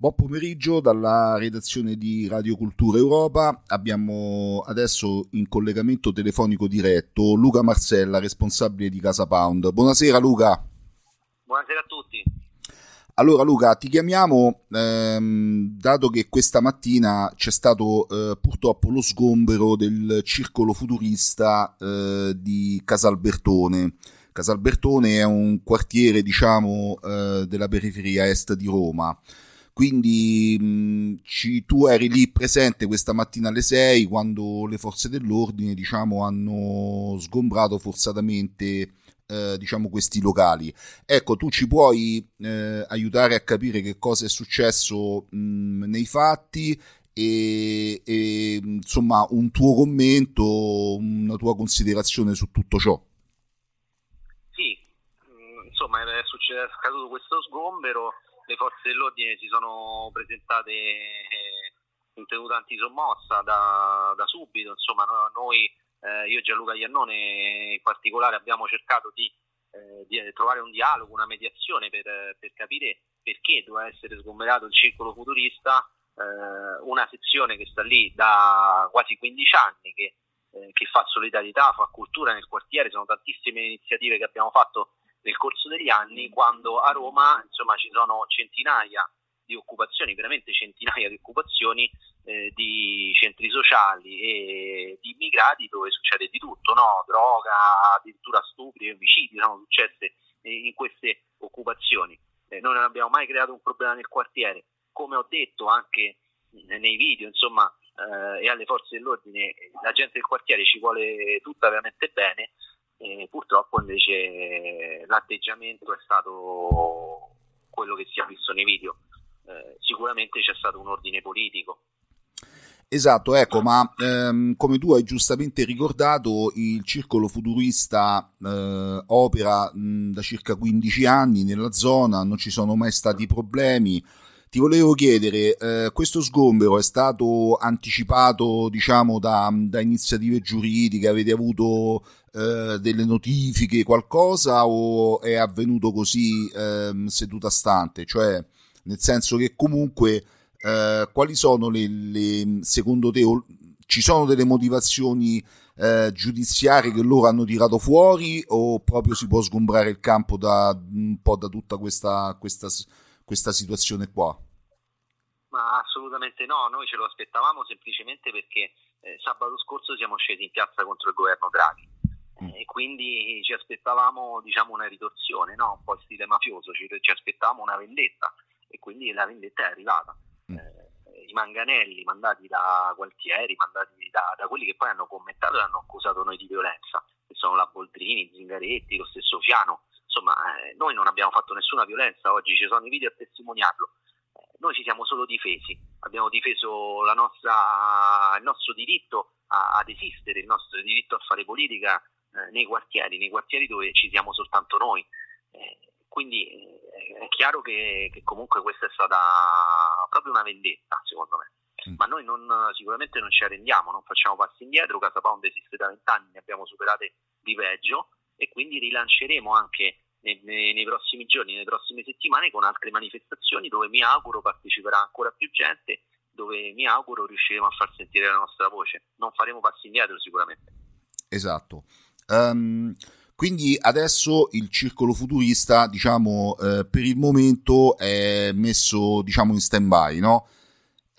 Buon pomeriggio dalla redazione di Radio Cultura Europa. Abbiamo adesso in collegamento telefonico diretto Luca Marcella, responsabile di Casa Pound. Buonasera Luca. Buonasera a tutti. Allora Luca, ti chiamiamo ehm, dato che questa mattina c'è stato eh, purtroppo lo sgombero del circolo futurista eh, di Casalbertone. Casalbertone è un quartiere, diciamo, eh, della periferia est di Roma. Quindi mh, ci, tu eri lì presente questa mattina alle 6 quando le forze dell'ordine diciamo, hanno sgombrato forzatamente eh, diciamo, questi locali. Ecco, tu ci puoi eh, aiutare a capire che cosa è successo mh, nei fatti e, e insomma un tuo commento, una tua considerazione su tutto ciò. Sì, insomma è, successo, è scaduto questo sgombero le forze dell'ordine si sono presentate eh, in tenuta antisommossa da, da subito, insomma noi, eh, io e Gianluca Iannone in particolare abbiamo cercato di, eh, di trovare un dialogo, una mediazione per, per, capire perché doveva essere sgomberato il circolo futurista, eh, una sezione che sta lì da quasi 15 anni, che, eh, che fa solidarietà, fa cultura nel quartiere, sono tantissime iniziative che abbiamo fatto nel corso degli anni quando a Roma insomma, ci sono centinaia di occupazioni, veramente centinaia di occupazioni eh, di centri sociali e di immigrati dove succede di tutto, no? droga, addirittura stupri, omicidi sono successe in queste occupazioni. Eh, noi non abbiamo mai creato un problema nel quartiere, come ho detto anche nei video, insomma, eh, e alle forze dell'ordine, la gente del quartiere ci vuole tutta veramente bene, e purtroppo invece l'atteggiamento è stato quello che si è visto nei video. Eh, sicuramente c'è stato un ordine politico. Esatto, ecco, ma ehm, come tu hai giustamente ricordato, il circolo futurista eh, opera mh, da circa 15 anni nella zona, non ci sono mai stati problemi. Ti volevo chiedere, eh, questo sgombero è stato anticipato, diciamo, da, da iniziative giuridiche? Avete avuto eh, delle notifiche, qualcosa, o è avvenuto così eh, seduta stante? Cioè, nel senso che comunque, eh, quali sono le, le, secondo te, ci sono delle motivazioni eh, giudiziarie che loro hanno tirato fuori o proprio si può sgombrare il campo da un po' da tutta questa, questa questa situazione qua? Ma assolutamente no, noi ce lo aspettavamo semplicemente perché eh, sabato scorso siamo scesi in piazza contro il governo Draghi. E quindi ci aspettavamo diciamo, una ritorsione, no? un po' stile mafioso, ci, ci, aspettavamo una vendetta e quindi la vendetta è arrivata. Mm. Eh, I manganelli mandati da Gualtieri, mandati da, da, quelli che poi hanno commentato e hanno accusato noi di violenza, che sono la Boldrini, Zingaretti, lo stesso Fiano, insomma, eh, noi non abbiamo fatto nessuna violenza, oggi ci sono i video a testimoniarlo. Eh, noi ci siamo solo difesi, abbiamo difeso nostra, il nostro diritto a, ad esistere, il nostro diritto a fare politica eh, nei quartieri, nei quartieri dove ci siamo soltanto noi. Eh, quindi eh, è chiaro che, che, comunque questa è stata proprio una vendetta, secondo me. Mm. Ma noi non, sicuramente non ci arrendiamo, non facciamo passi indietro, Casa Pound esiste da vent'anni, ne abbiamo superate di peggio e quindi rilanceremo anche nei, nei, nei, prossimi giorni, nelle prossime settimane con altre manifestazioni dove mi auguro parteciperà ancora più gente, dove mi auguro riusciremo a far sentire la nostra voce. Non faremo passi indietro sicuramente. Esatto. Um, quindi adesso il circolo futurista, diciamo, eh, per il momento è messo, diciamo, in stand-by, no?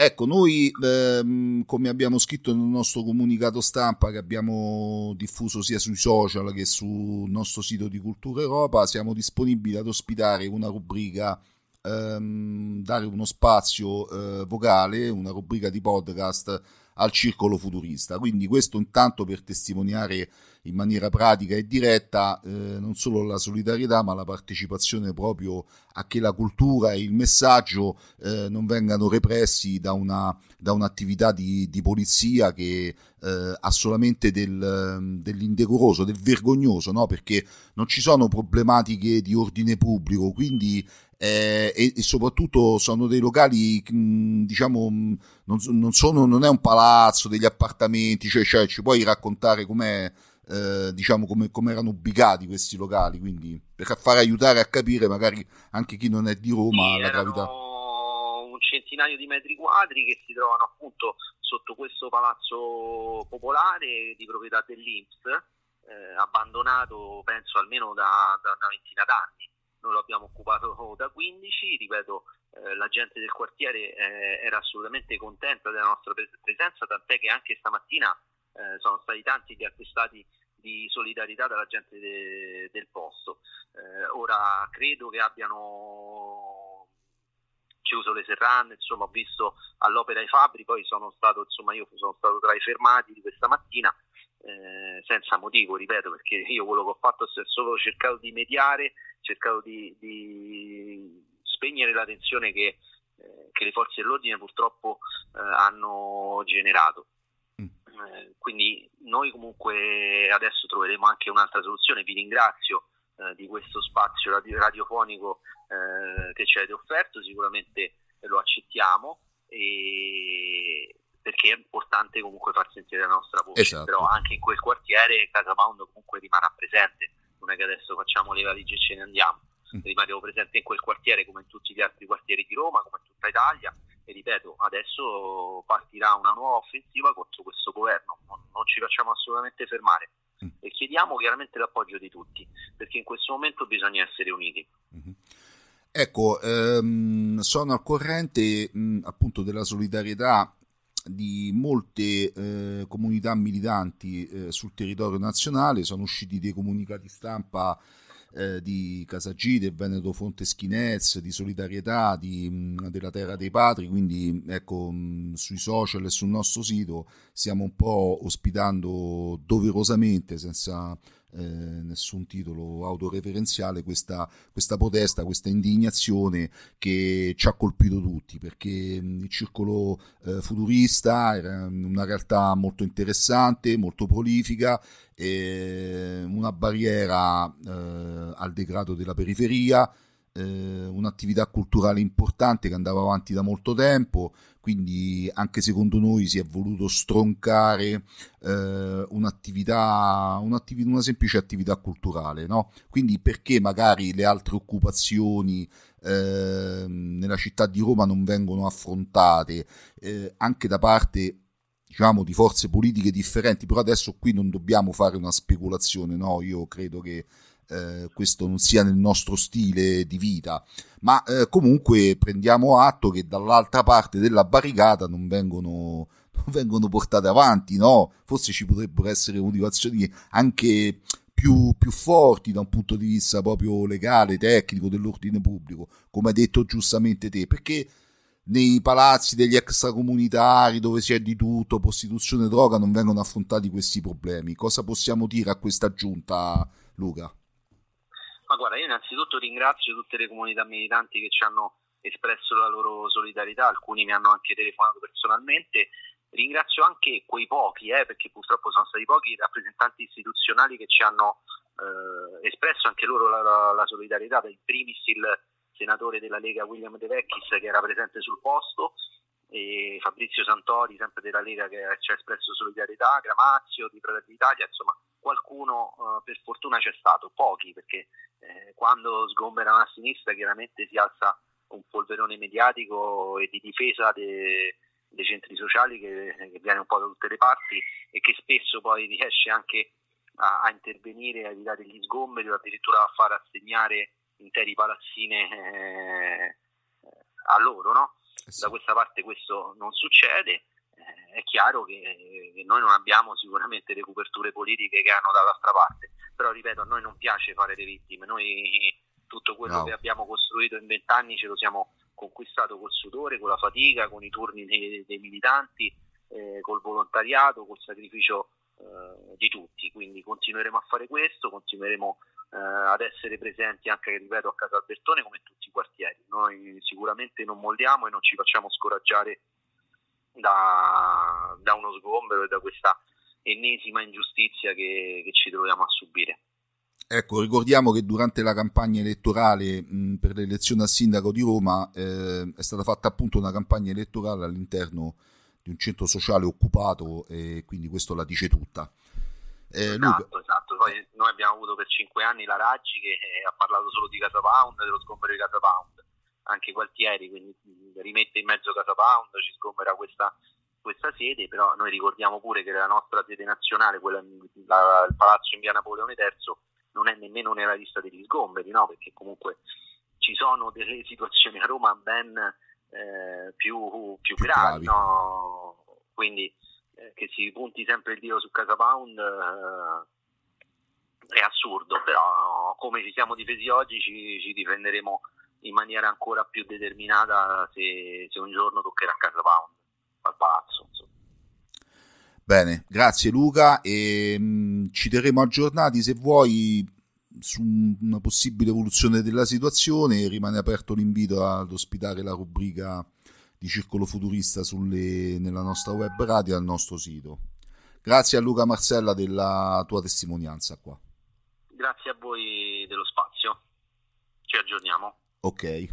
Ecco, noi ehm, come abbiamo scritto nel nostro comunicato stampa che abbiamo diffuso sia sui social che sul nostro sito di Cultura Europa, siamo disponibili ad ospitare una rubrica, ehm, dare uno spazio eh, vocale, una rubrica di podcast al circolo futurista. Quindi questo intanto per testimoniare in maniera pratica e diretta eh, non solo la solidarietà ma la partecipazione proprio a che la cultura e il messaggio eh, non vengano repressi da, una, da un'attività di, di polizia che eh, ha solamente del, dell'indecoroso, del vergognoso, no? perché non ci sono problematiche di ordine pubblico, quindi eh, e, e, soprattutto sono dei locali, mh, diciamo, non, non, sono, non, è un palazzo, degli appartamenti, cioè, cioè ci puoi raccontare com'è, eh, diciamo, come, come, erano ubicati questi locali, quindi per far aiutare a capire magari anche chi non è di Roma sì, la gravità. Un centinaio di metri quadri che si trovano appunto sotto questo palazzo popolare di proprietà dell'Inps, eh, abbandonato penso almeno da, da, una ventina d'anni. Noi lo abbiamo occupato da 15, ripeto, eh, la gente del quartiere eh, era assolutamente contenta della nostra presenza, tant'è che anche stamattina eh, sono stati tanti gli attestati di solidarietà dalla gente de, del posto. Eh, ora credo che abbiano chiuso le serrande, insomma ho visto all'opera i fabbri, poi sono stato, insomma io sono stato tra i fermati di questa mattina eh, senza motivo, ripeto, perché io quello che ho fatto è solo cercato di mediare, cercato di, di spegnere la tensione che, eh, che, le forze dell'ordine purtroppo eh, hanno generato. Mm. Eh, quindi noi comunque adesso troveremo anche un'altra soluzione, vi ringrazio eh, di questo spazio radio- radiofonico eh, che ci avete offerto, sicuramente lo accettiamo e perché è importante comunque far sentire la nostra voce, esatto. però anche in quel quartiere Casa Pound comunque rimarrà presente, non è che adesso facciamo le valigie e ce ne andiamo, mm. rimarremo presente in quel quartiere come in tutti gli altri quartieri di Roma, come in tutta Italia e ripeto, adesso partirà una nuova offensiva contro questo governo, non, non ci facciamo assolutamente fermare mm. e chiediamo chiaramente l'appoggio di tutti, perché in questo momento bisogna essere uniti. Mm-hmm. Ecco, ehm, sono al corrente mh, appunto della solidarietà di molte eh, comunità militanti eh, sul territorio nazionale, sono usciti dei comunicati stampa eh, di Casagide, Veneto Fonteschinez, di solidarietà di, mh, della Terra dei Patri, quindi ecco, mh, sui social e sul nostro sito stiamo un po' ospitando doverosamente, senza eh, nessun titolo autoreferenziale questa, questa, protesta, questa indignazione che ci ha colpito tutti perché il circolo eh, futurista era una realtà molto interessante, molto prolifica, eh, una barriera eh, al degrado della periferia eh, un'attività culturale importante che andava avanti da molto tempo, quindi anche secondo noi si è voluto stroncare eh, un'attività, un'attività, una semplice attività culturale, no? Quindi perché magari le altre occupazioni eh, nella città di Roma non vengono affrontate eh, anche da parte diciamo di forze politiche differenti, però adesso qui non dobbiamo fare una speculazione, no? Io credo che eh, questo non sia nel nostro stile di vita, ma eh, comunque prendiamo atto che dall'altra parte della barricata non vengono, non vengono portate avanti, no? Forse ci potrebbero essere motivazioni anche più, più, forti da un punto di vista proprio legale, tecnico, dell'ordine pubblico, come hai detto giustamente te, perché nei palazzi degli extracomunitari dove si è di tutto, prostituzione e droga, non vengono affrontati questi problemi. Cosa possiamo dire a questa giunta, Luca? Ma guarda, io innanzitutto ringrazio tutte le comunità militanti che ci hanno espresso la loro solidarietà, alcuni mi hanno anche telefonato personalmente. Ringrazio anche quei pochi, eh, perché purtroppo sono stati pochi, rappresentanti istituzionali che ci hanno eh, espresso anche loro la, la, la solidarietà, in primis il senatore della Lega William De Vecchis che era presente sul posto, e Fabrizio Santori, sempre della Lega, che ci ha espresso solidarietà, Gramazio di Fratelli d'Italia, insomma qualcuno eh, per fortuna c'è stato, pochi, perché eh, quando sgomberano a sinistra chiaramente si alza un polverone mediatico e di difesa de, dei centri sociali che, che, viene un po' da tutte le parti e che spesso poi riesce anche a, a intervenire, a evitare gli sgomberi o addirittura a far assegnare interi palazzine eh, a loro, no? Eh da questa parte questo non succede è chiaro che, che, noi non abbiamo sicuramente le coperture politiche che hanno dall'altra parte, però ripeto, a noi non piace fare le vittime, noi tutto quello no. che abbiamo costruito in vent'anni ce lo siamo conquistato col sudore, con la fatica, con i turni dei, dei militanti, eh, col volontariato, col sacrificio eh, di tutti, quindi continueremo a fare questo, continueremo eh, ad essere presenti anche, ripeto, a Casa Albertone come in tutti i quartieri, noi sicuramente non molliamo e non ci facciamo scoraggiare da, da uno sgombero e da questa ennesima ingiustizia che, che, ci troviamo a subire. Ecco, ricordiamo che durante la campagna elettorale mh, per l'elezione a sindaco di Roma eh, è stata fatta appunto una campagna elettorale all'interno di un centro sociale occupato e quindi questo la dice tutta. Eh, esatto, Luca... esatto. Poi noi abbiamo avuto per cinque anni la Raggi che eh, ha parlato solo di Casa Pound, dello sgombero di Casa Pound anche Gualtieri, quindi rimette in mezzo Casa Pound, ci sgombera questa, questa sede, però noi ricordiamo pure che la nostra sede nazionale, quella, la, il Palazzo in via Napoleone III, non è nemmeno nella lista degli sgomberi, no? perché comunque ci sono delle situazioni a Roma ben eh, più, più, gravi, no? quindi eh, che si punti sempre il dio su Casa Pound eh, è assurdo, però come ci siamo difesi oggi ci, ci difenderemo in maniera ancora più determinata se, se un giorno toccherà Casa Pound al palazzo. Insomma. Bene, grazie Luca e mh, mm, ci terremo aggiornati se vuoi su una possibile evoluzione della situazione rimane aperto l'invito ad ospitare la rubrica di Circolo Futurista sulle, nella nostra web radio e al nostro sito. Grazie a Luca Marcella della tua testimonianza qua. Grazie a voi dello spazio. Ci aggiorniamo. Ok.